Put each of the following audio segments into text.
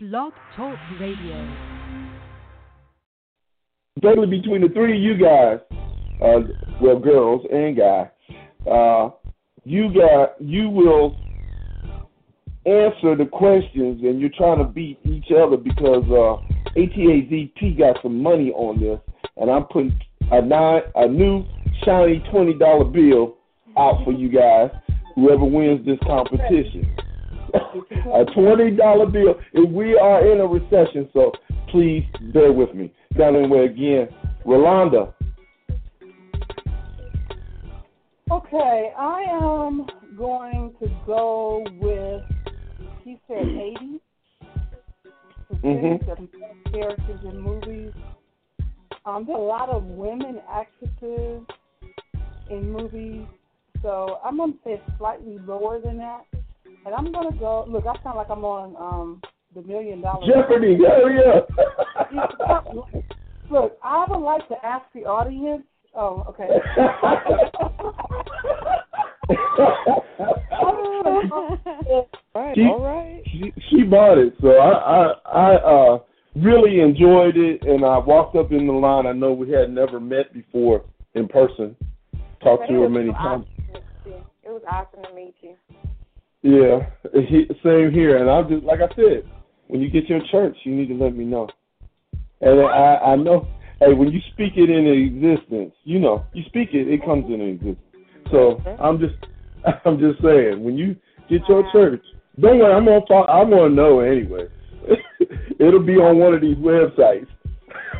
Blog Talk Radio. Basically, between the three of you guys, uh, well, girls and guy, uh, you got you will answer the questions, and you're trying to beat each other because uh, got some money on this, and I'm putting a nine a new shiny twenty dollar bill out for you guys. Whoever wins this competition. A twenty dollar bill. If we are in a recession, so please bear with me. Down anyway again, Rolanda. Okay, I am going to go with. He said eighty. Mhm. Characters in movies. Um, there are a lot of women actresses in movies, so I'm gonna say slightly lower than that. And I'm gonna go. Look, I sound like I'm on um the Million Dollar Jeopardy, hell yeah. Look, I would like to ask the audience. Oh, okay. right, She- all right. she, she bought it, so I I, I uh, really enjoyed it, and I walked up in the line. I know we had never met before in person. Talked to her many times. It was awesome to meet you. Yeah, he, same here. And I'm just like I said, when you get your church, you need to let me know. And I I know, hey, when you speak it into existence, you know, you speak it, it comes into existence. So I'm just I'm just saying, when you get your church, don't worry, I'm gonna follow, I'm gonna know anyway. It'll be on one of these websites.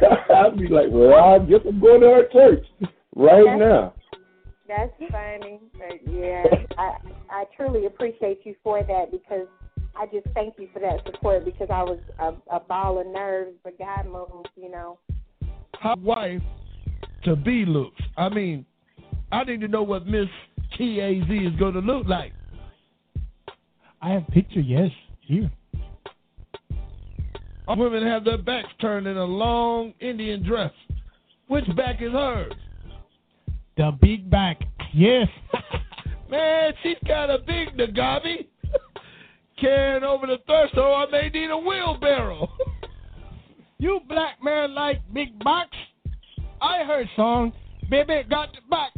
I'll be like, well, I guess I'm going to our church right now. That's funny. But yeah, I I truly appreciate you for that because I just thank you for that support because I was a, a ball of nerves, but God moved, you know. How wife to be looks. I mean, I need to know what Miss TAZ is going to look like. I have picture, yes, here. Women have their backs turned in a long Indian dress. Which back is hers? The big back, yes. Man, she's got a big Nagabi. Carrying over the threshold, I may need a wheelbarrow. you black man like big box? I heard song, baby got the back,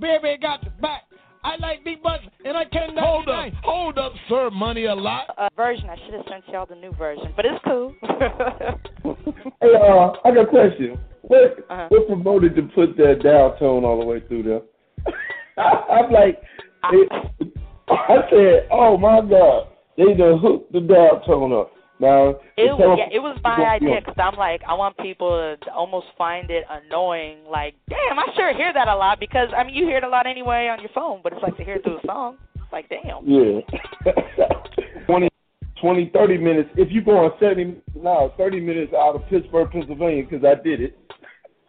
baby got the back. I like big butts and I cannot Hold deny. up, hold up, sir. Money a lot. uh, version. I should have sent y'all the new version, but it's cool. Hey, uh, I got a question. What Uh-huh. what promoted to put that down tone all the way through there? I'm like, it, I said, oh my god, they done hooked the down tone up. Now It was yeah, it was my idea because I'm like I want people to almost find it annoying. Like, damn, I sure hear that a lot because I mean you hear it a lot anyway on your phone, but it's like to hear it through a song. It's like, damn. Yeah. 20, 20, 30 minutes. If you go on 70 now, 30 minutes out of Pittsburgh, Pennsylvania, because I did it.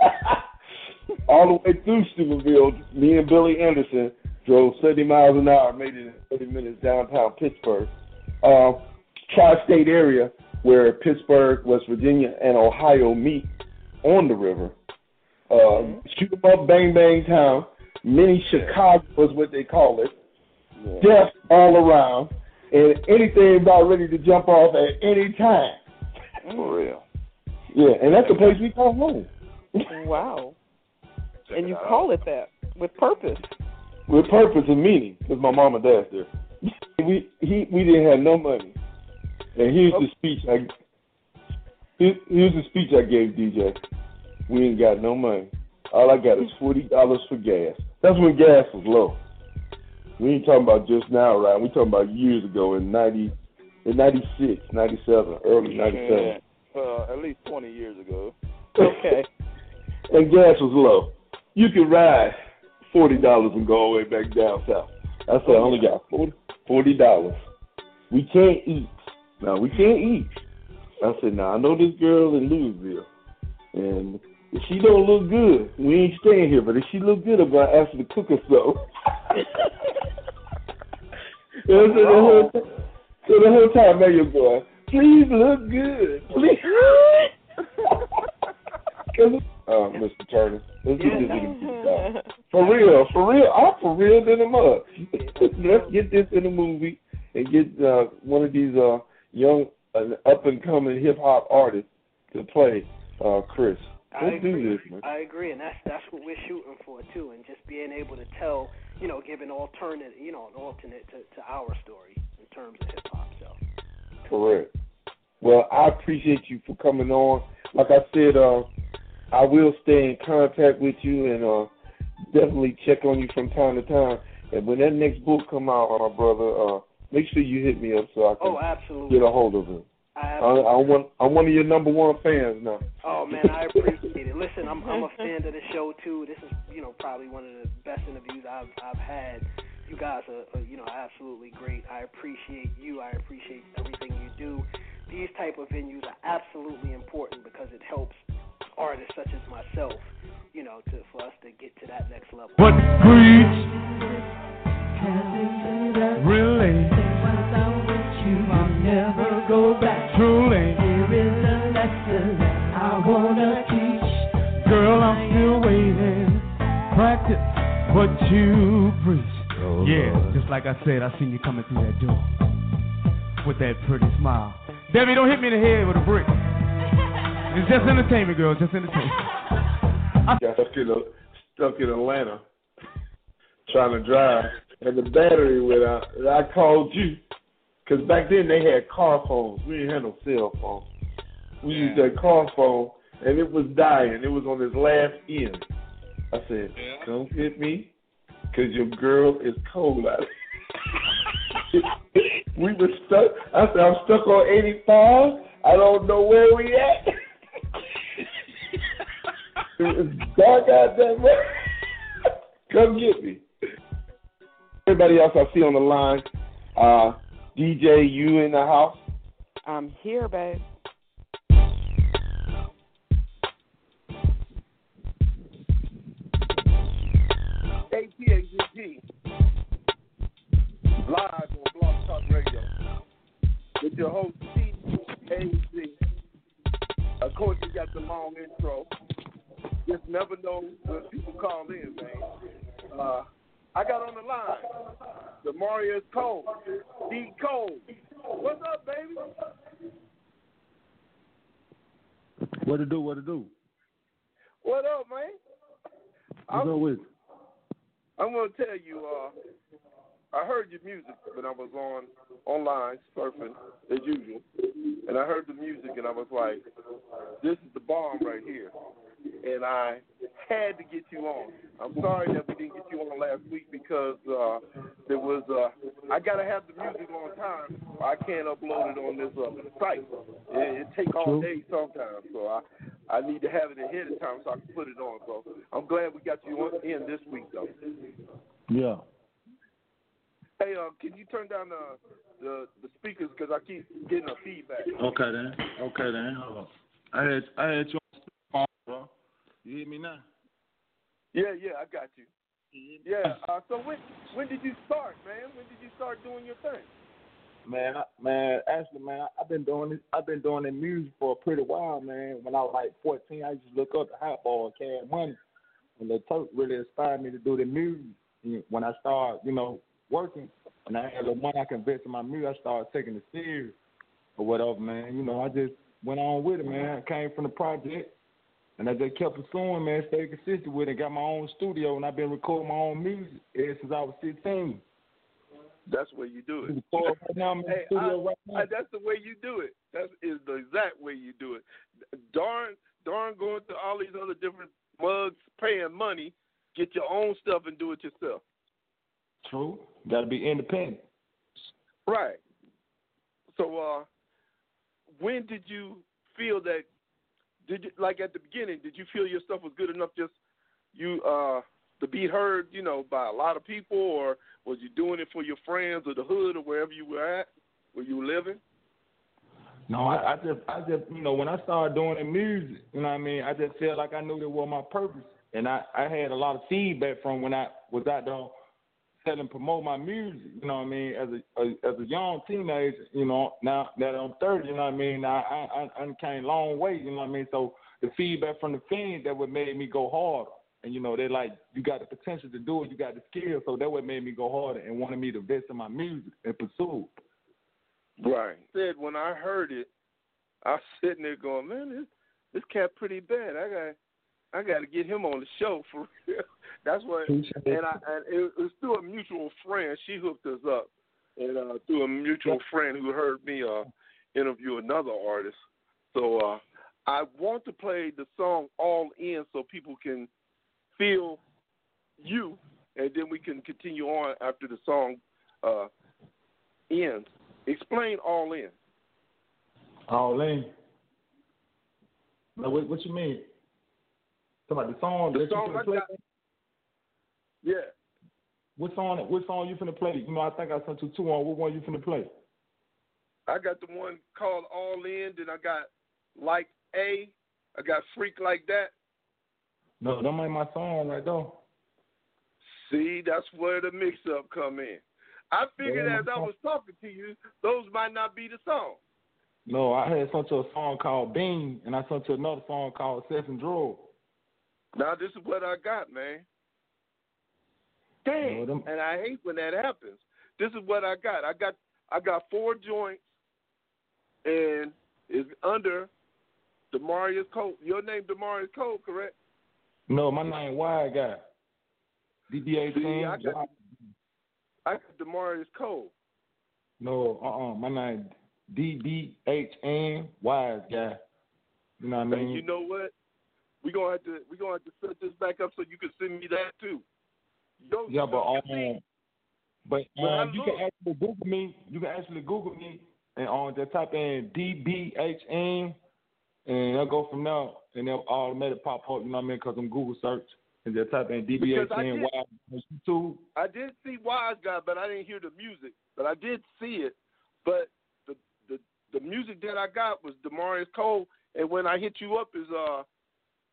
All the way through Steubenville, me and Billy Anderson drove 70 miles an hour, made it in 30 minutes downtown Pittsburgh. Uh, tri-state area where Pittsburgh, West Virginia, and Ohio meet on the river. Uh, Shoot 'em up, bang bang town. Mini Chicago is what they call it. Death all around, and anything about ready to jump off at any time. For real. Yeah, and that's the place we call home. Wow. And you call it that with purpose. With purpose and meaning, because my mom and dad's there. we he we didn't have no money, and here's the speech I here's the speech I gave DJ. We ain't got no money. All I got is forty dollars for gas. That's when gas was low. We ain't talking about just now, right? We talking about years ago in ninety, in ninety six, ninety seven, early ninety seven. Uh, at least 20 years ago. Okay. and gas was low. You could ride forty dollars and go all the way back down south. I said I only got forty dollars. We can't eat. No, we can't eat. I said, now I know this girl in Louisville, and if she don't look good, we ain't staying here. But if she look good, I'm gonna ask her to cook us some. so, the whole, so the whole time, man, you're going, please look good, please. uh, Mr. Turner, let's get this in the movie. For real, for real, I'm for real than a mug. Let's get this in the movie and get uh, one of these uh, young an up and coming hip hop artist to play uh, Chris. I Let's agree. do this, man. I agree, and that's that's what we're shooting for too, and just being able to tell, you know, give an alternate, you know, an alternate to, to our story in terms of hip hop. So Correct. Well, I appreciate you for coming on. Like I said, uh, I will stay in contact with you and uh, definitely check on you from time to time. And when that next book come out, my brother, uh, make sure you hit me up so I can Oh, absolutely. get a hold of it. I I, I want, I'm one of your number one fans now. Oh man, I appreciate it. Listen, I'm I'm a fan of the show too. This is you know probably one of the best interviews I've I've had. You guys are, are you know absolutely great. I appreciate you. I appreciate everything you do. These type of venues are absolutely important because it helps artists such as myself, you know, to for us to get to that next level. What breeds really never go back. truly Here is a lesson I wanna teach. girl I'm still waiting practice what you preach oh, yeah just like I said I seen you coming through that door with that pretty smile Debbie don't hit me in the head with a brick it's just entertainment girl just entertainment got stuck in, stuck in Atlanta trying to drive, and the battery went out. And I called you because back then they had car phones. We didn't have no cell phones. We used that car phone, and it was dying. It was on its last end. I said, "Come get me, cause your girl is cold out." we were stuck. I said, "I'm stuck on 85. I don't know where we at." it was dark out there. Come get me. Everybody else I see on the line, uh, DJ, you in the house? I'm here, babe. KPAGP, live on Blog Talk Radio, with your host, T-A-Z. Of course, you got the long intro. Just never know when people call in, man. Uh, I got on the line, Demarius Cole, D. Cole. What's up, baby? What to do? What to do? What up, man? What's up with? I'm gonna tell you, uh, I heard your music when I was on online surfing as usual, and I heard the music and I was like, "This is the bomb right here," and I had to get you on. I'm sorry that we didn't get you on last week because uh, there was uh, I gotta have the music on time. I can't upload it on this uh, site. It, it take all day sometimes, so I I need to have it ahead of time so I can put it on. So I'm glad we got you on, in this week though. Yeah. Hey, uh, can you turn down the the, the speakers because I keep getting a feedback. Okay then. Okay then. Hold on. I had I had you on bro. You hear me now? Yeah, yeah, I got you. Yeah. Uh, so when when did you start, man? When did you start doing your thing? Man, I, man, actually, man, I- I've been doing this. I've been doing that music for a pretty while, man. When I was like 14, I used to look up the Hot Boy and Cash Money, and the Turk really inspired me to do the music. And when I started, you know, working, and I had the money I could invest in my music, I started taking it serious or whatever, man. You know, I just went on with it, man. I came from the project, and I just kept pursuing, man. Stayed consistent with it. Got my own studio, and I've been recording my own music ever since I was 16. That's the way you do it. Right now, the Hey, I- right now. I- that's the way you do it. That is the exact way you do it. Darn, darn, going to all these other different mugs, paying money, get your own stuff and do it yourself. True. Got to be independent. Right. So, uh, when did you feel that? Did you like at the beginning? Did you feel your stuff was good enough just you uh to be heard? You know, by a lot of people, or was you doing it for your friends or the hood or wherever you were at, where you were living? No, I, I just, I just, you know, when I started doing the music, you know what I mean, I just felt like I knew that was my purpose, and I, I had a lot of feedback from when I was out there selling, promote my music. You know what I mean? As a, a as a young teenager, you know, now that I'm 30, you know what I mean. Now I, I, I came a long way. You know what I mean? So the feedback from the fans that what made me go harder. And you know, they like you got the potential to do it, you got the skill, so that what made me go harder and wanted me to invest in my music and pursue. Right. Said when I heard it, I was sitting there going, man, this this cat pretty bad. I got I got to get him on the show for real. That's what. And I and it was through a mutual friend. She hooked us up, and uh, through a mutual friend who heard me uh, interview another artist. So uh, I want to play the song All In so people can feel you, and then we can continue on after the song uh, ends. Explain All In. All in. Now, what, what you mean? About the song The that song you I play? got- Yeah. What song? What song you finna play? You know, I think I sent you two on. What one you finna play? I got the one called All In. Then I got Like A. I got Freak Like That. No, that ain't my song right there. See, that's where the mix-up come in. I figured as I was talking to you, those might not be the song. No, I had sent you a song called Bean, and I sent you another song called Sex and Drug. Now this is what I got, man. Dang, No, them- and I hate when that happens. This is what I got. I got I got four joints, and it's under Demarius Cole. Your name Demarius Cole, correct? No, my name Wise Guy. DBA See, I got I got Demarius Cole. No, uh uh my name DBHN Wise Guy. You know what I mean? And you know what? We gonna have to we gonna have to set this back up so you can send me that too. Yo, yeah, but um, but um, you can actually Google me. You can actually Google me and on the type in DBHN, and I'll go from there, and they'll automatically pop up. You know what I mean? Because I'm Google search, and just type in DBHN Wise on YouTube. I did see Wise Guy, but I didn't hear the music. But I did see it. But the the the music that I got was Demarius Cole, and when I hit you up is uh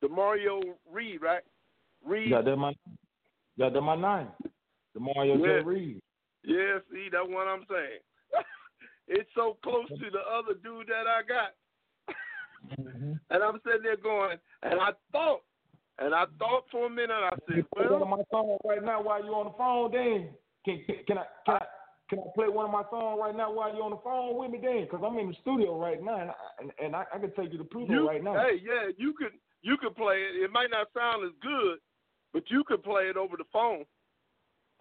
Demario Reed, right? Reed. Yeah, that's my yeah, that's my name. Demario Yeah. J Reed. Yeah, see, that's what I'm saying. it's so close to the other dude that I got. Mm-hmm. And I'm sitting there going, and I thought, and I thought for a minute, I said, Play one of well, my songs right now while you're on the phone, then. Can, can, can I can I can I play one of my songs right now while you're on the phone with me, then? Because I'm in the studio right now, and I, and, and I, I can take you to Pluto you, right now. hey, yeah, you could, you could play it. It might not sound as good, but you could play it over the phone.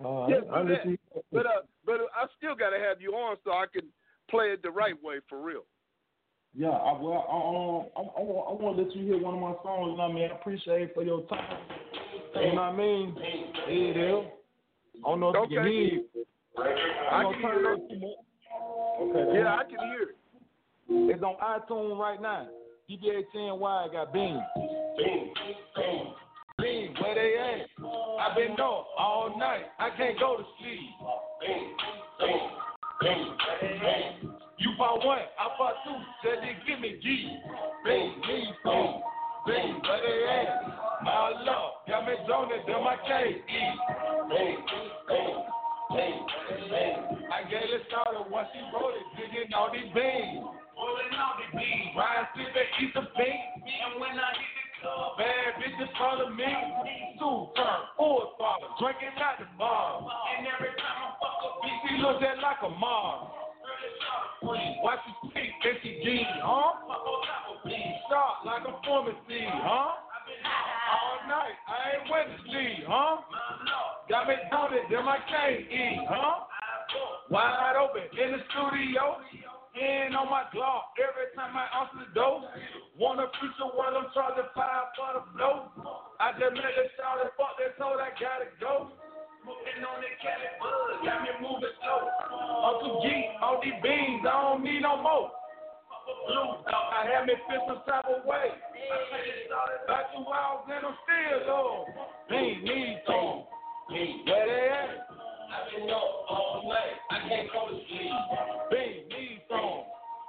Uh, yeah, I'll do that. But uh, but I still got to have you on so I can play it the right way for real. Yeah, I, well, I, um, I, I, want, I want to let you hear one of my songs. You know what I mean? I appreciate it for your time. You know what I mean? Yeah. I don't know if you can hear it. I can hear it up too much. Okay. Yeah, I can hear it. It's on iTunes right now. DBA 10Y got Bean. Bean. Bean. Bean, where they at? I've been up all night. I can't go to sleep. Bean. Bean. Bean. Bean. You bought one, I bought two. Said they give me G. Bean. Bean. Bean. Where they at? My love, got me zoning, then my K. E. Bean. Bean. Bean. Bean. I get it started once she wrote it, digging all these beans. Pulling all these beans. Ryan sleeping, eat the beans. And when I hit the club, bad bitches follow me. Turn, four bottle, drinking at the bar. And every time I fuck a bitch, she look just like a mom. Watch you speak, and she G, huh? Shot like a pharmacy, huh? All night, I ain't sleep, huh? Got me counted, then I can't huh? Wide open in the studio, hand on my Glock every time I answer the door. Want a future while I'm charging five for the flow. I just met a shout and fuck that told I gotta go. Smoking on that Cali bud, got me moving slow. Too geek, all these beans, I don't need no more. Blue, I had me feel some type of way. About two hours and I'm still low. Bean, need some. Where they at? I've been up all night. I can't go to sleep. Bean, need.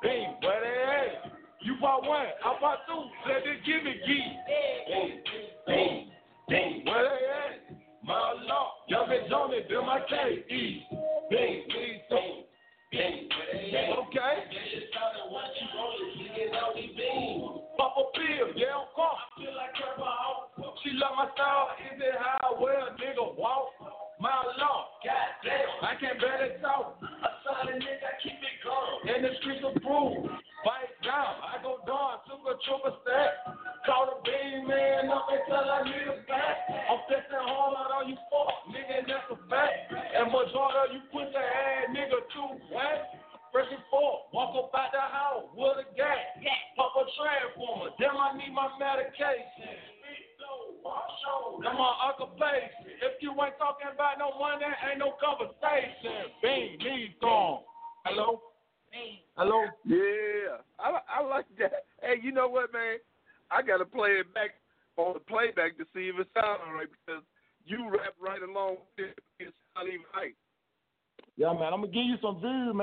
Bean, where they at? You bought one, I bought two. Said they give me G. Bean, bean, bean, where they at? My y'all been it, need some. Bean, okay. Yeah, She love my style, is it how well nigga walk? My Lord, God damn, I can't bear this out. A solid nigga, keep it going, In the streets of proof, fight down. I go down, super triple stack. Call the beam man up until I need a back. I'm testing hard on all you fuck, nigga, that's a fact. And majority of you put the ass.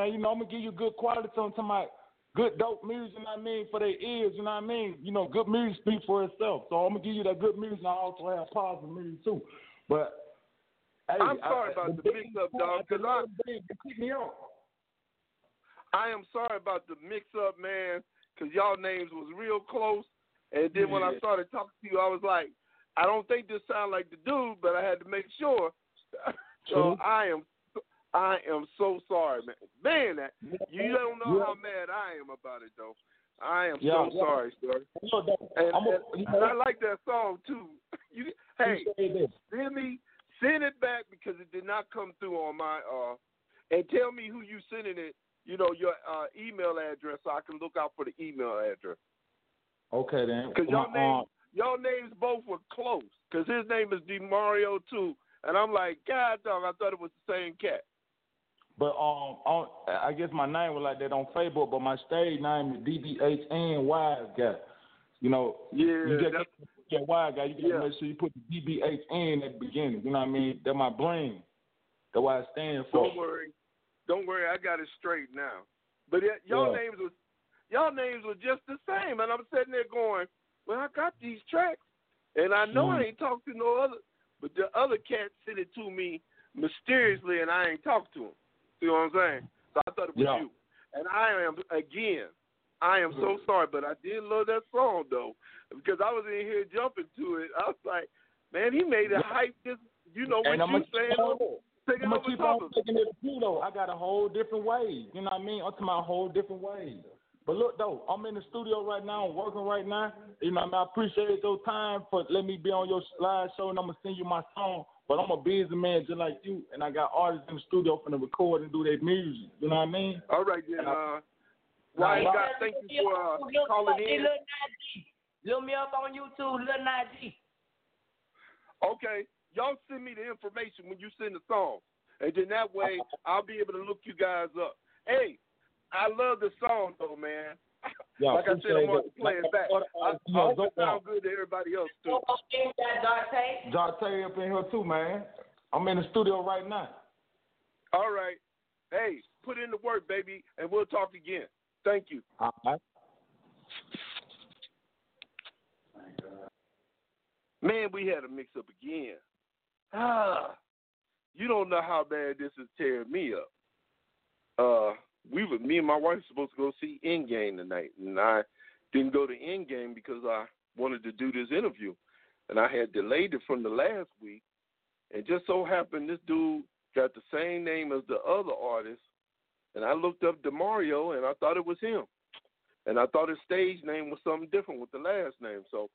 Man. You know, I'm gonna give you good quality on to my good dope music, you know what I mean, for their ears, you know what I mean? You know, good music speaks for itself. So I'm gonna give you that good music and I also have positive music too. But hey, I'm sorry I, about the mix up, dog, because I, me. I am sorry about the mix up, man, because y'all names was real close. And then when I started talking to you, I was like, I don't think this sound like the dude, but I had to make sure. so True. I am, I am so sorry, man. Man, that you don't know Yeah. how mad I am about it, though. I am Yeah, so yeah. sorry, sir. And, a- and, and I like that song too. You, hey, send me, send it back because it did not come through on my. uh And tell me who you sending it. You know your uh email address so I can look out for the email address. Okay then. Because y'all names, um, y'all names both were close. Because his name is DeMario too, and I'm like, God dog, I thought it was the same cat. But um, on, I guess my name was like that on Facebook, but my stage name is DBHN Wise Guy. You know, Yeah, you just that's- get wise guy. You gotta Yeah. make sure you put the DBH DBHN at the beginning. You know what I mean? That's my brain. That's what I stand for. Don't worry, don't worry, I got it straight now. But y- y'all Yeah. names was y'all names were just the same, and I'm sitting there going, well, I got these tracks, and I know I Mm. ain't talked to no other, but the other cat sent it to me mysteriously, and I ain't talked to him. See what I'm saying? So I thought it was Yeah. you, and I am again. I am so mm. sorry, but I did love that song though, because I was in here jumping to it. I was like, man, he made it hype. Just you know what you saying? keep on, Taking I'm gonna keep on taking it too though. I got a whole different way. You know what I mean? About a whole different way. But look though, I'm in the studio right now, I'm working right now. You know what I mean? I appreciate your time for letting me be on your live show and I'm gonna send you my song. But I'm a busy man just like you and I got artists in the studio for the record and do their music. You know what I mean? All right, then. And I- Uh, Ryan, Nah, God, thank you for uh, calling in. Look me up on YouTube, Lil Nas Okay, y'all send me the information when you send the song, and then that way I'll be able to look you guys up. Hey, I love the song though, man. Yeah, like I said, I'm appreciate going to play it back. I, I Yeah, hope it go sounds good to everybody else too. Jarte up in here too, man. I'm in the studio right now. All right. Hey, put in the work, baby, and we'll talk again. Thank you. All right. Man, we had a mix up again. Ah, you don't know how bad this is tearing me up. Uh, we were me and my wife were supposed to go see Endgame tonight, and I didn't go to Endgame because I wanted to do this interview, and I had delayed it from the last week. And just so happened this dude got the same name as the other artist, and I looked up Demario, and I thought it was him, and I thought his stage name was something different with the last name. So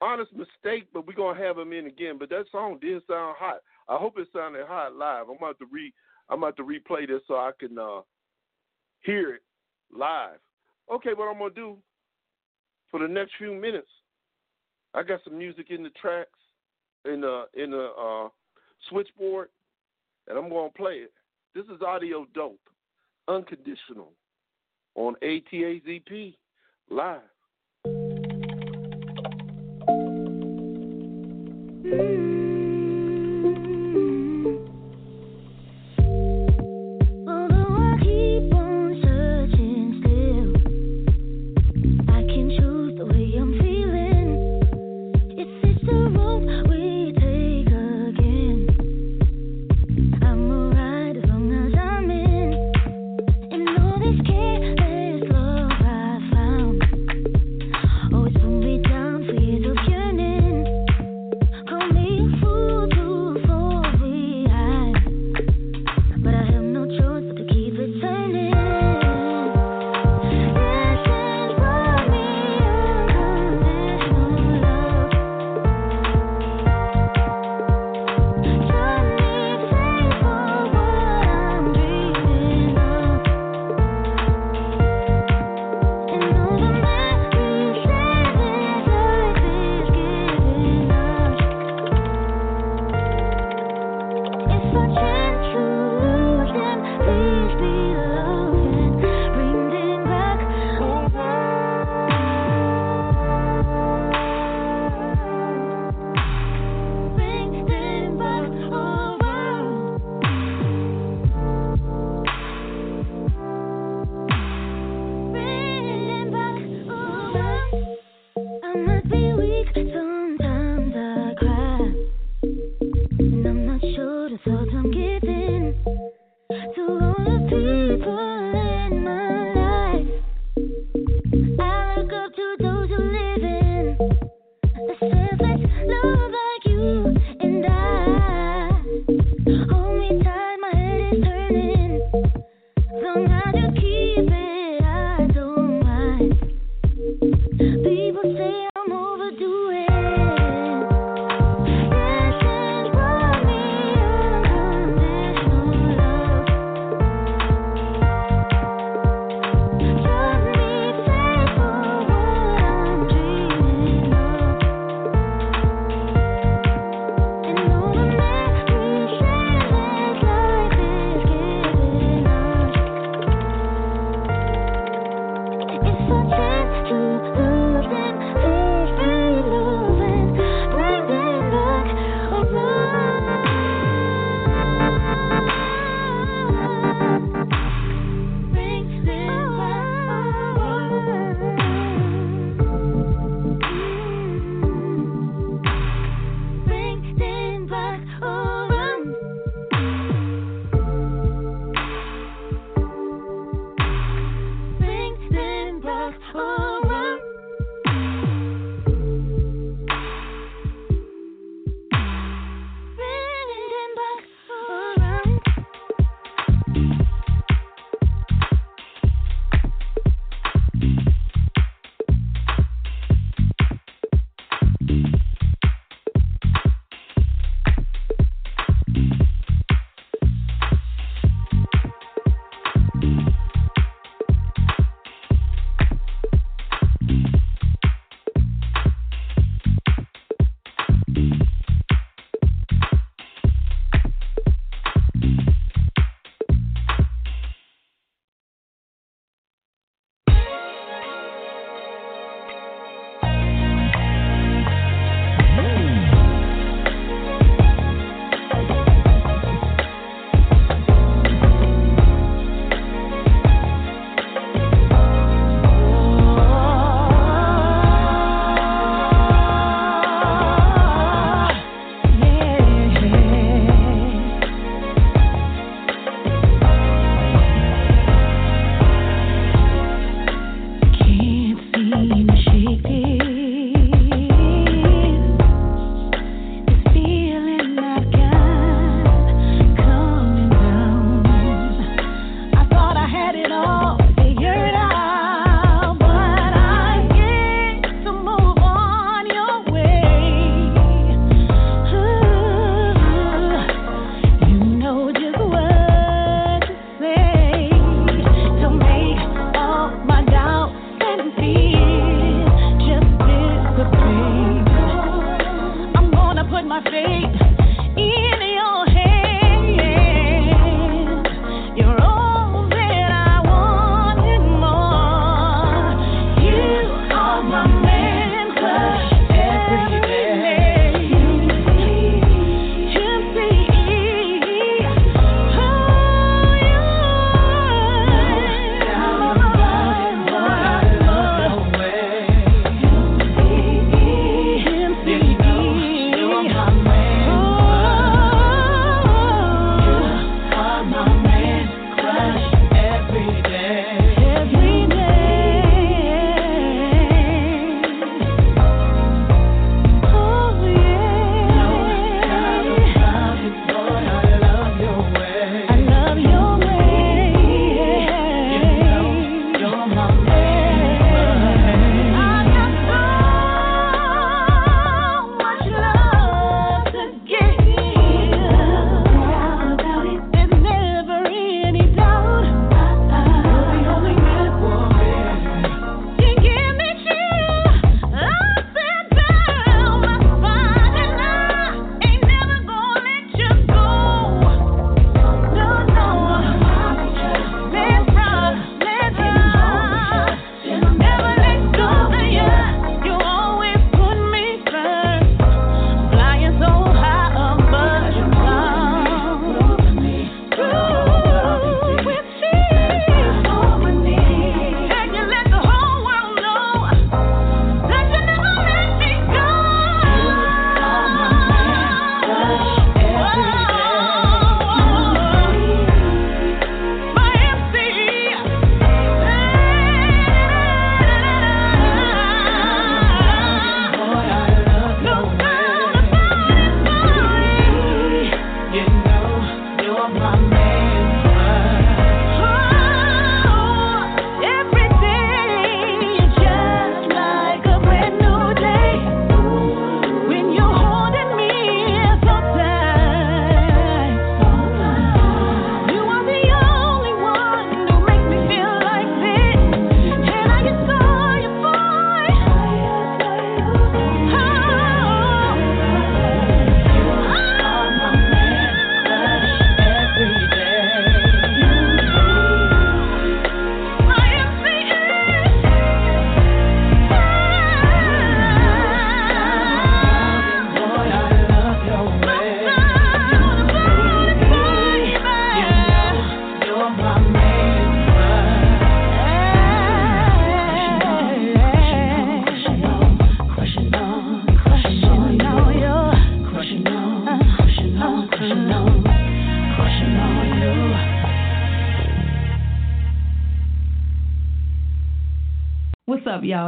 honest mistake, but we're gonna have him in again. But that song did sound hot. I hope it sounded hot live. I'm about to re I'm about to replay this so I can uh hear it live. Okay, what I'm gonna do for the next few minutes, I got some music in the tracks in the in the uh switchboard and I'm gonna play it. This is audio dope. Unconditional on ATAZP live. Although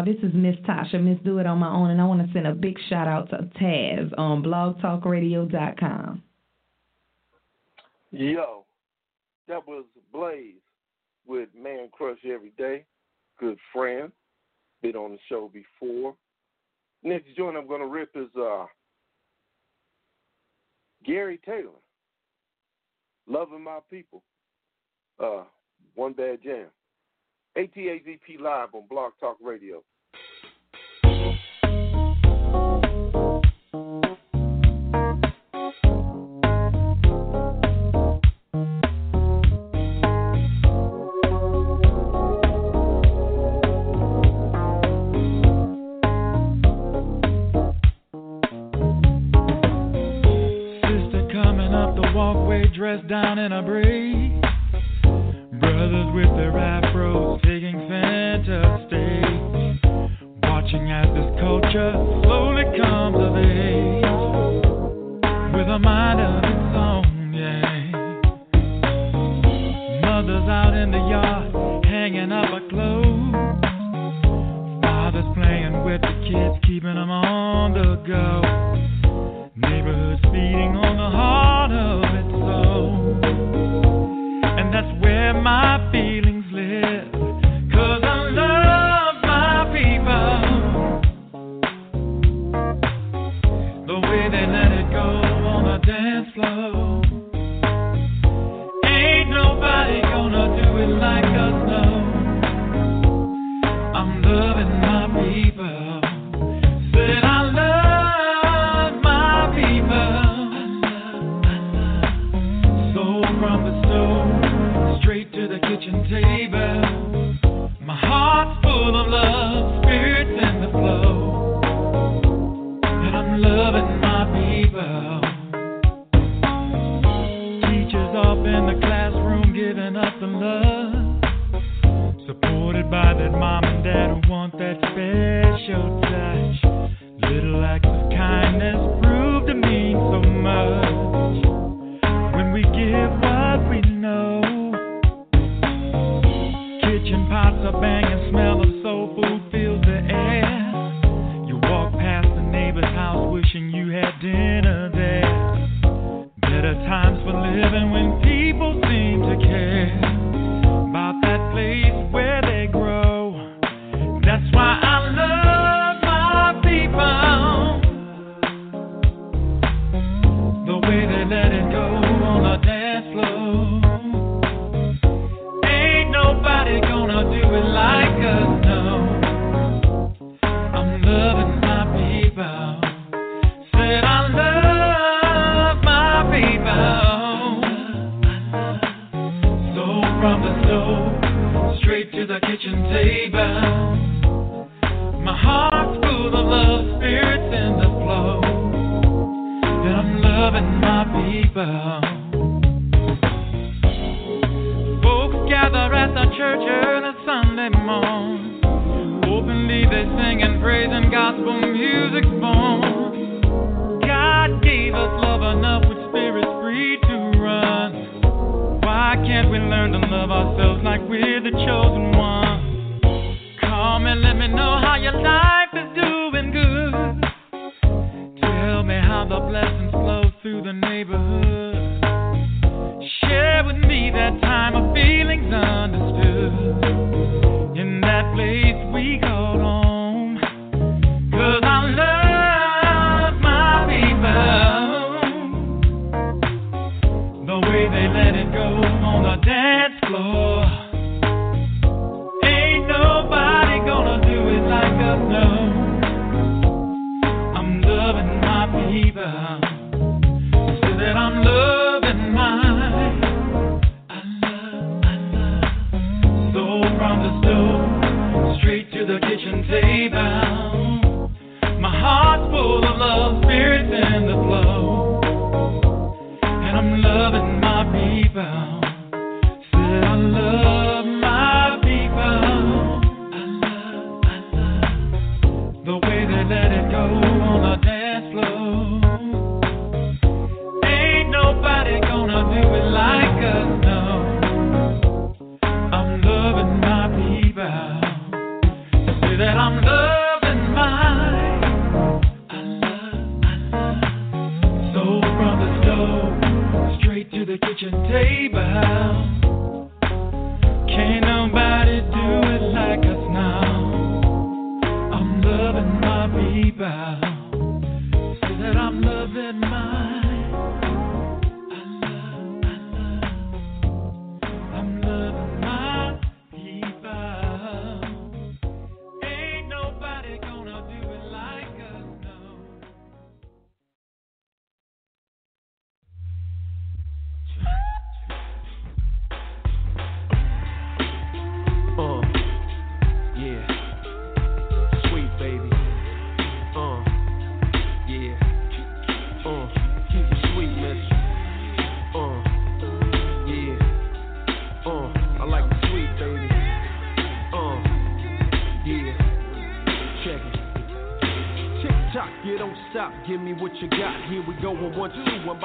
This is Miss Tasha, Miss Do It On My Own, and I want to send a big shout out to Taz on blogtalkradio.com. Yo, that was Blaze with Man Crush Every Day. Good friend. Been on the show before. Next joint I'm going to rip is uh, Gary Taylor. Loving My People. Uh, One Bad Jam. ATAZP Live on Blog Talk Radio. down, in a breeze, Brothers with their afros taking fantasy. Watching as this culture slowly comes of age. With a mind of its own, yeah. Mothers out in the yard, hanging up her clothes. Fathers playing with the kids, keeping them on the go. Neighborhoods feeding on the heart. America.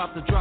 About to drop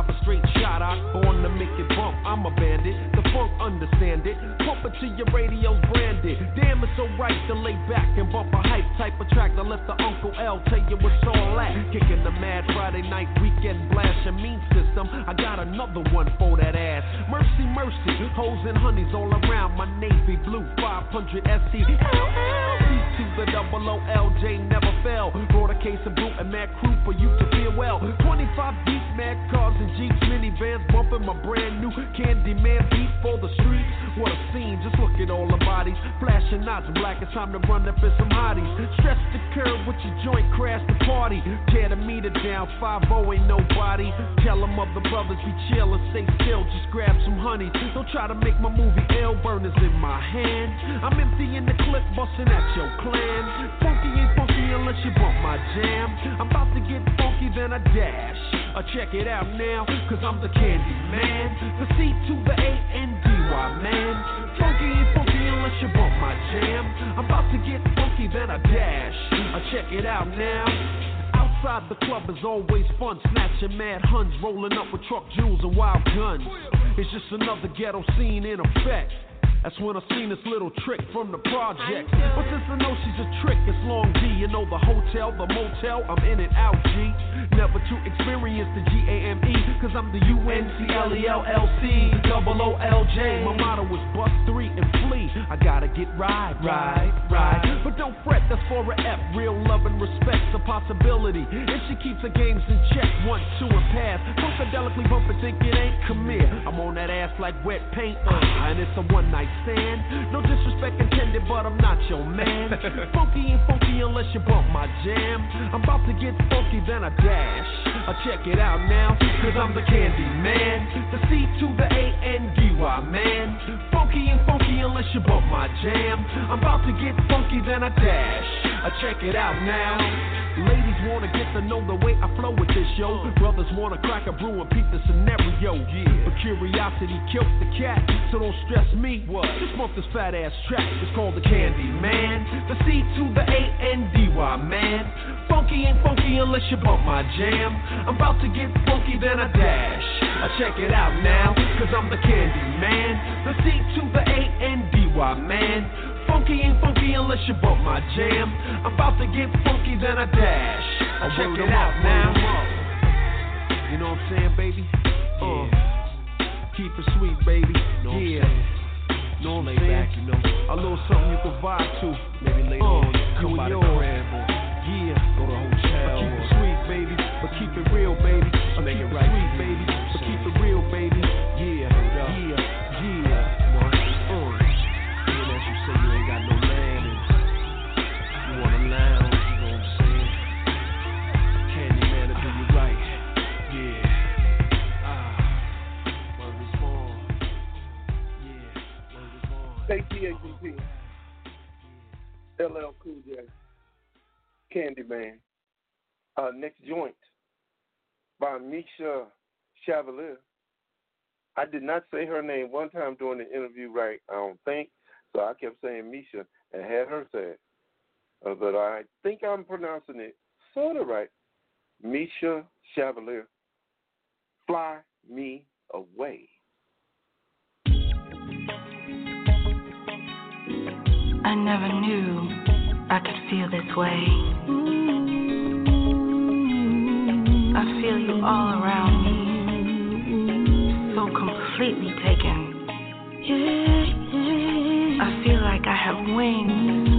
bodies. Flashing knots black, it's time to run up in some hotties. Stress the curb with your joint, crash the party. Tear the meter down, 5 ain't nobody. Tell them of the brothers be chill and stay still, just grab some honey. Don't try to make my movie L burners in my hand. I'm emptying the clip, busting at your clan. Funky ain't funky unless you bump my jam. I'm about to get funky, then I dash. Uh, check it out now, cause I'm the candy man. The C to the A N D Y man. Funky ain't funky unless you bump my jam. I'm about to get funky, then I dash. I check it out now. Outside the club is always fun, snatching mad huns, rolling up with truck jewels and wild guns. It's just another ghetto scene in effect. That's when I seen this little trick from the project. But since I know she's a trick, it's long D. You know the hotel, the motel, I'm in and out, G. Never to experience the G A M E, cause I'm the U N C L E L L C, double O L J. My motto is bust three and flee. I gotta get right, right, right. But don't fret, that's for a F. Real love and respect's a possibility. If she keeps her games in check, one, two, and pass. Funkadelically bump and think it ain't, come here. I'm on that ass like wet paint, uh, and it's a one night stand. No disrespect intended, but I'm not your man. funky ain't funky unless you bump my jam. I'm about to get funky, then I dash. I check it out now, cause I'm the candy man. The C to the A N D Y man. Funky ain't funky unless you bump my jam. I'm about to get funky, then I dash. I check it out now. Ladies wanna get to know the way I flow with this yo. Brothers wanna crack a brew and peep the scenario. Yeah. But curiosity killed the cat, so don't stress me. What? Just bump this fat ass track. It's called the Candy Man. The C to the A N D Y man. Funky ain't funky unless you bump my jam. I'm about to get funky, then I dash. I check it out now, cause I'm the Candy Man. The C to the A N D Y man. Funky ain't funky unless you bump my jam. I'm about to get funky, then I dash. I check it out now. You know what I'm saying, baby? Uh, keep it sweet, baby. yeah. Know what I'm saying? Back, you know. A little something you can vibe to. Maybe later uh, on, you come by the born. KTAGP. LL Cool J. Candyman. Uh, next joint by Misha Chevalier. I did not say her name one time during the interview, right? I don't think. So I kept saying Misha and had her say it. Uh, but I think I'm pronouncing it sort of right. Misha Chevalier. Fly me away. I never knew I could feel this way. I feel you all around me, so completely taken. I feel like I have wings.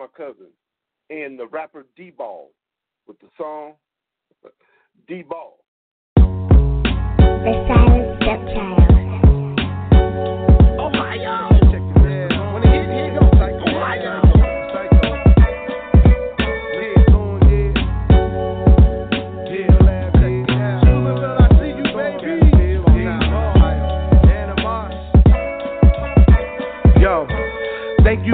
My cousin and the rapper D Ball with the song D Ball. The silent stepchild.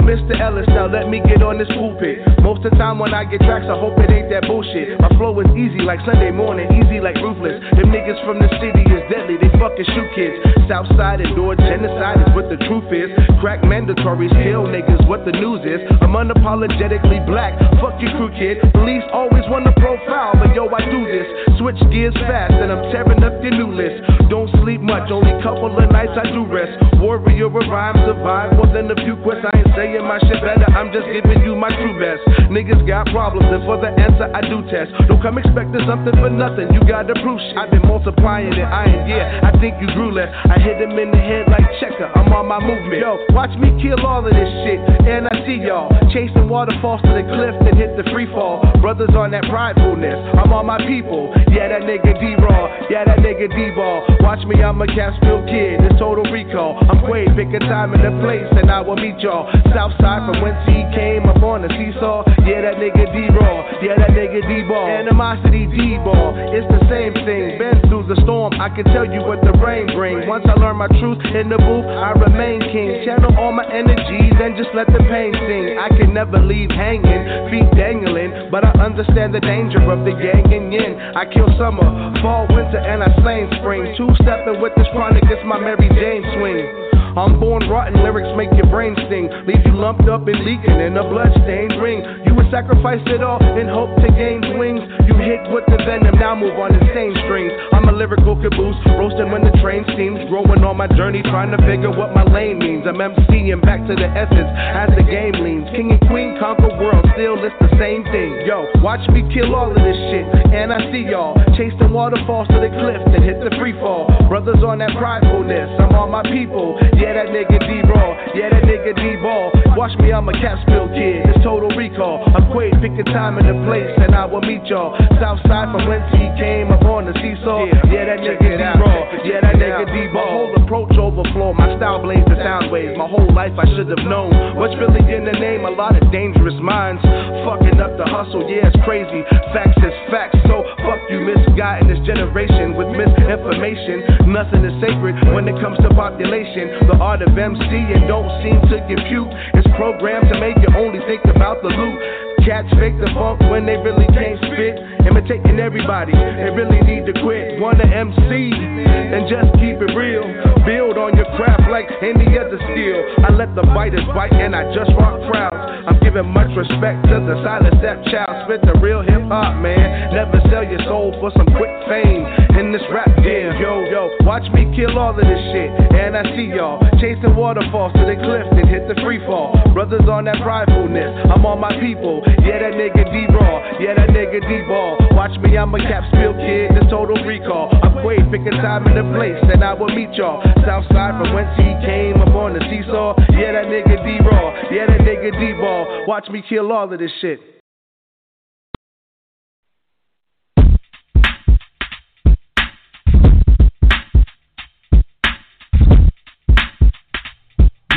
Mr. Ellis. Now let me get on this pulpit. Most of the time when I get tracks, I hope it ain't that bullshit. My flow is easy like Sunday morning, easy like ruthless. Them niggas from the city is deadly, they fucking shoot kids. Southside door genocide is what the truth is. Crack mandatory, kill niggas, what the news is. I'm unapologetically black. Fuck your crew, kid. Police always want to profile, but yo, I do this. Switch gears fast, and I'm tearing up your new list. Don't sleep much, only couple of nights I do rest. Warrior of rhymes survive more than a few quests. I ain't saying my shit better, I'm just giving you my true best. Niggas got problems, and for the answer I do test. Don't come expecting something for nothing, you gotta prove shit. I've been multiplying it, I ain't yeah. I think you grew less. I hit him in the head like checker, I'm on my movement. Yo, watch me kill all of this shit, and I see y'all chasing waterfalls to the cliff and hit the free fall. Brothers on that pridefulness, I'm on my people. Yeah, that nigga D Raw, yeah, that nigga D Ball. Watch me, I'm a Catskill kid, it's total recall. I'm Quade, pick a time and a place, and I will meet y'all. Southside from whence he came, I'm on the seesaw. Yeah, that nigga D Raw, yeah, that nigga D Ball. Animosity D Ball, it's the same thing. Been through the storm, I can tell you what the rain brings. Once I learn my truth in the booth, I remain king. Channel all my energies and just let the pain sing. I can never leave hanging, feet dangling, but I understand the danger of the yang and yin. I kill summer, fall, winter, and I slain spring. Two stepping with this chronic, it's my Mary Jane swing. I'm born rotten, lyrics make your brain sting. Leave you lumped up and leaking in a bloodstained ring. You would sacrifice it all in hope to gain wings. You hit with the venom, now move on the same strings. I'm a lyrical caboose, roasting when the train steams. Growing on my journey, trying to figure what my lane means. I'm MCing back to the essence as the game leans. King and queen conquer world, still it's the same thing. Yo, watch me kill all of this shit, and I see y'all chasing waterfalls to the cliff and hit the free fall. Brothers on that pridefulness, I'm on my people. Yeah, that nigga D Raw, yeah, that nigga D Ball. Watch me, I'm a Catskill kid, it's total recall. I'm Quade, pick a time and a place, and I will meet y'all. Southside from whence he came, I'm on the seesaw. Yeah, that nigga D Raw, yeah, that nigga D Ball. My whole approach overflow, my style blades the sound waves. My whole life I should have known. What's really in the name? A lot of dangerous minds. Fucking up the hustle, yeah, it's crazy. Facts is facts, so you, misguiding this generation with misinformation. Nothing is sacred when it comes to population. The art of MC and don't seem to compute. It's programmed to make you only think about the loot. Cats fake the funk when they really can't spit. Imitating everybody, they really need to quit. Wanna MC and just keep it real. Build on your craft like any other skill. I let the biters bite and I just rock crowds. I'm giving much respect to the silent stepchild. Spit the real hip hop, man. Never sell your soul for some quick fame. In this rap game, yo, yo, watch me kill all of this shit. And I see y'all chasing waterfalls to the cliff and hit the free fall. Brothers on that pridefulness, I'm on my people. Yeah, that nigga D Raw, yeah, that nigga D Watch me, I'm a Catskill kid, this total recall. I'm Quade, pick a time and a place, and I will meet y'all. Southside from whence he came, I'm on the seesaw. Yeah, that nigga D Raw, yeah, that nigga D Ball. Watch me kill all of this shit.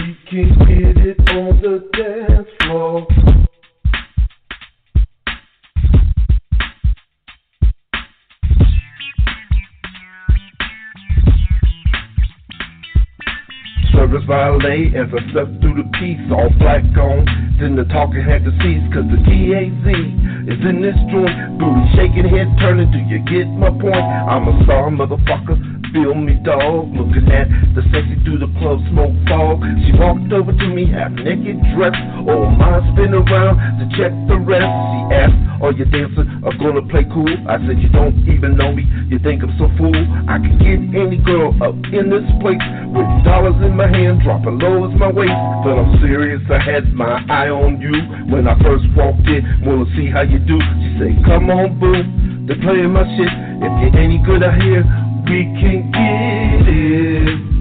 We can get it on the dance floor. Valet as I step through the piece, all black on. Then the talking had to cease, cause the DAZ is in this joint. Booty shaking, head turning, do you get my point? I'm a star, motherfucker. Feel me, dog. Looking at the sexy through the club smoke fog. She walked over to me, half naked, dressed. Oh, mind spin around to check the rest. She asked, Are you dancing are gonna play cool? I said, You don't even know me. You think I'm so fool? I can get any girl up in this place with dollars in my hand, dropping low as my waist. But I'm serious, I had my eye on you when I first walked in. Wanna see how you do? She said, Come on, boo. to playing my shit. If you're any good out here, we can get it.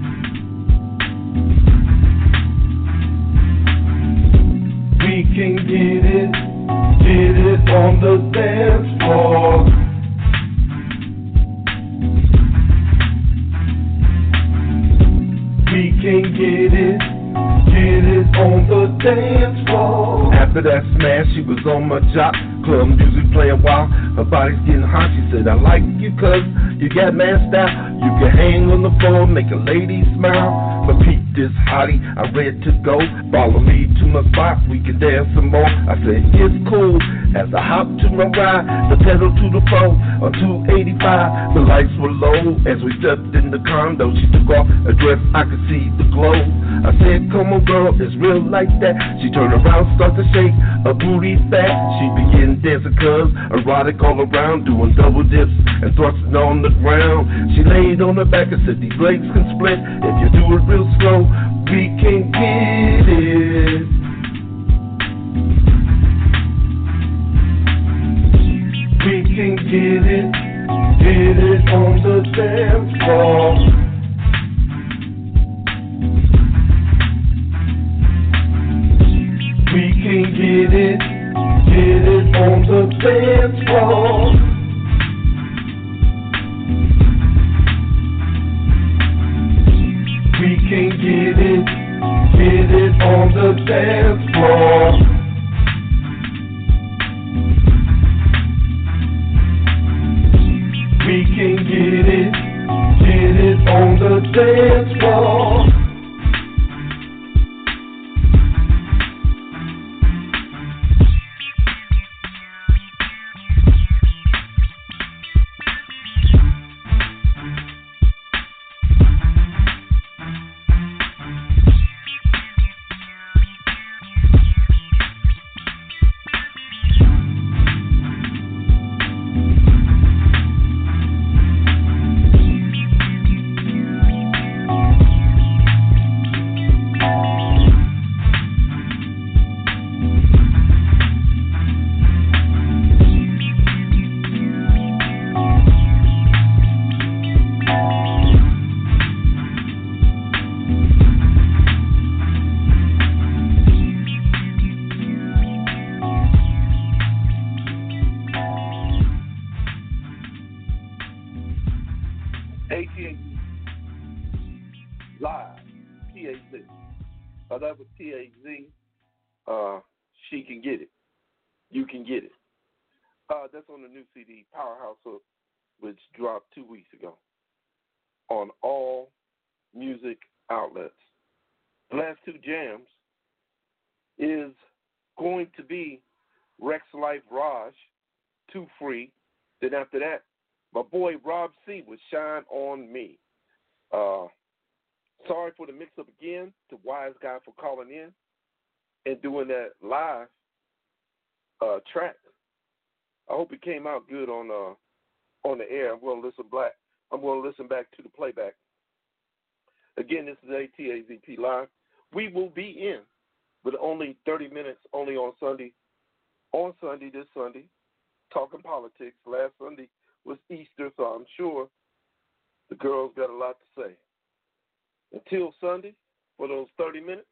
On the dance floor. We can get it, get it on the dance floor. After that smash, she was on my job. Club music playing while her body's getting hot. She said, I like you cause you got man style. You can hang on the floor, make a lady smile. But this hottie, I ready to go. Follow me to my spot, we can dance some more. I said, it's cool. As I hop to my ride, the pedal to the floor on 285. The lights were low as we stepped in the condo. She took off a dress, I could see the glow. I said, come on girl, it's real like that. She turned around, start to shake, her booty fat. She began dancing cuz, erotic all around, doing double dips and thrusting on the ground. She laid on her back and said, these legs can split. If you do it real slow, we can get it. Can get it, get it on the dance floor. We can get it, get it on the dance CD, Powerhouse Hook, which dropped two weeks ago on all music outlets. The last two jams is going to be Rexx Life Raj, two free. Then after that, my boy Rob C with Shine on Me. Uh, sorry for the mix up again to Wise Guy for calling in and doing that live uh, track. I hope it came out good on uh, on the air. I'm going to listen back. I'm to listen back to the playback. Again, this is ATAZP live. We will be in with only 30 minutes, only on Sunday. On Sunday, this Sunday, talking politics. Last Sunday was Easter, so I'm sure the girls got a lot to say. Until Sunday, for those 30 minutes,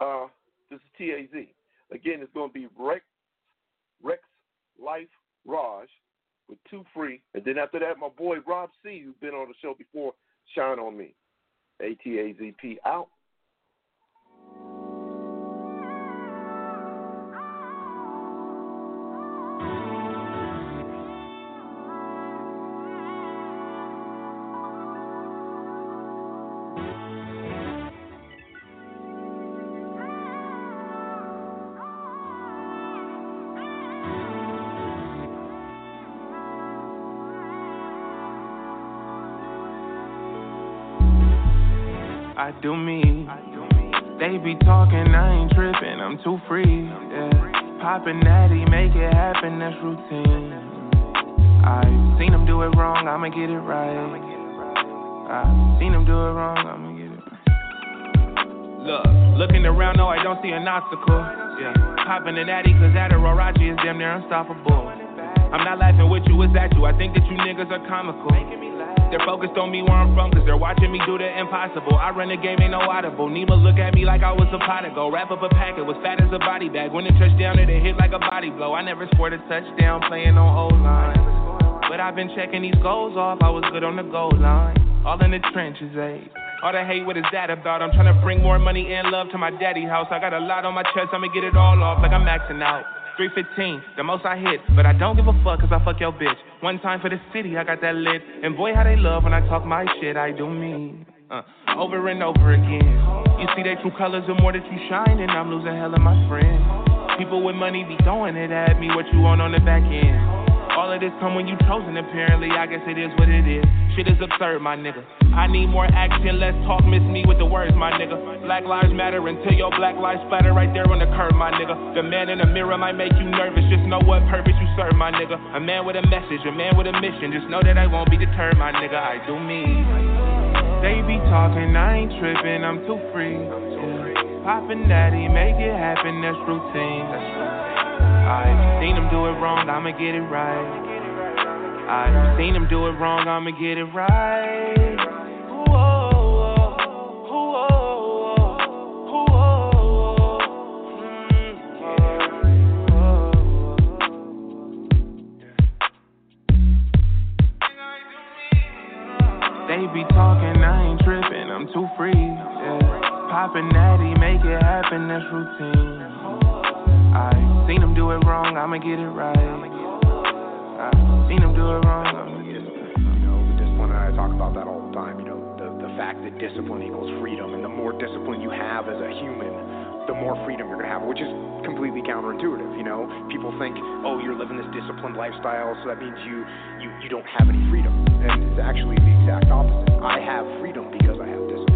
uh, this is TAZ. Again, it's going to be Rex, Rex Life Raj with two free. And then after that, my boy Rob C, who's been on the show before, Shine on Me. ATAZP out. I do me. They be talking, I ain't tripping, I'm too free. Yeah. Poppin' natty, make it happen, that's routine. I seen them do it wrong, I'ma get it right. I seen them do it wrong, I'ma get it right. Look, looking around, no, I don't see an obstacle. Yeah, popping the natty, cause Adderall Raji is damn near unstoppable. I'm not laughing with you, it's at you. I think that you niggas are comical. They're focused on me where I'm from, cause they're watching me do the impossible. I run the game, ain't no audible. Nima look at me like I was a pot gold. Wrap up a packet, was fat as a body bag. When it touched down, it hit like a body blow. I never scored a touchdown playing on O line. But I've been checking these goals off, I was good on the goal line. All in the trenches, ayy. All the hate, what is that about? I'm trying to bring more money and love to my daddy house. I got a lot on my chest, I'ma get it all off like I'm maxing out. 315, the most I hit, but I don't give a fuck cause I fuck your bitch. One time for the city, I got that lit. And boy, how they love when I talk my shit, I do me. Uh, over and over again. You see they true colors the more that you shine, and I'm losing hell of my friends. People with money be throwing it at me, what you want on the back end. All of this come when you chosen, apparently. I guess it is what it is. Shit is absurd, my nigga. I need more action, less talk, miss me with the words, my nigga. Black lives matter until your black lives splatter right there on the curb, my nigga. The man in the mirror might make you nervous, just know what purpose you serve, my nigga. A man with a message, a man with a mission, just know that I won't be deterred, my nigga. I do me. They be talking, I ain't tripping, I'm too free. Poppin' daddy, make it happen, that's routine. I seen him do it wrong, I'ma get it right. I seen him do it wrong, I'ma get it right. They be talking, I ain't tripping, I'm too free. Yeah. Poppin' natty, make it happen, that's routine. I seen him do it wrong, I'ma get it right. Seen him do it wrong. You know, discipline, and I talk about that all the time. You know, the, the fact that discipline equals freedom, and the more discipline you have as a human, the more freedom you're gonna have, which is completely counterintuitive. You know, people think, oh, you're living this disciplined lifestyle, so that means you you you don't have any freedom, and it's actually the exact opposite. I have freedom because I have discipline.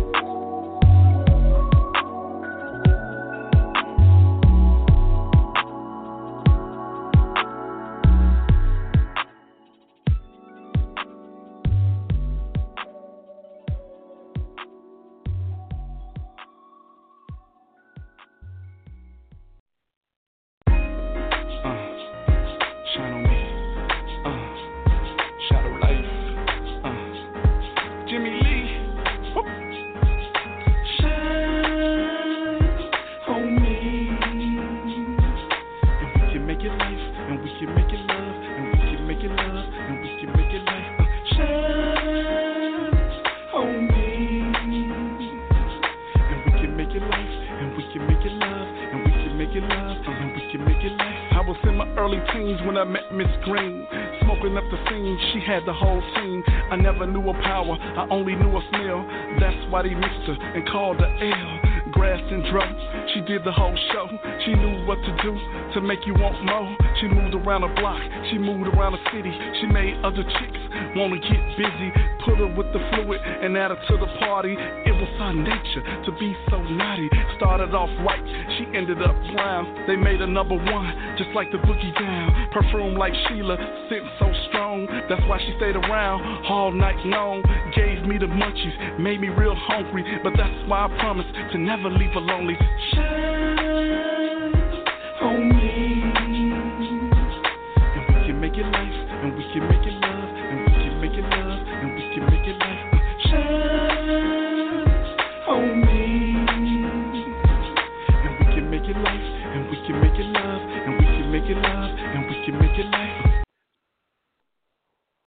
Had the whole scene. I never knew her power, I only knew her smell. That's why they mixed her and called her L. Grass and drugs, she did the whole show. She knew what to do to make you want more. She moved around the block, she moved around the city. She made other chicks wanna get busy. Put her with the fluid and add her to the party. Her nature to be so naughty. Started off white, she ended up brown. They made her number one, just like the boogie down. Perfume like Sheila, scent so strong. That's why she stayed around all night long. Gave me the munchies, made me real hungry. But that's why I promise to never leave her lonely. Shine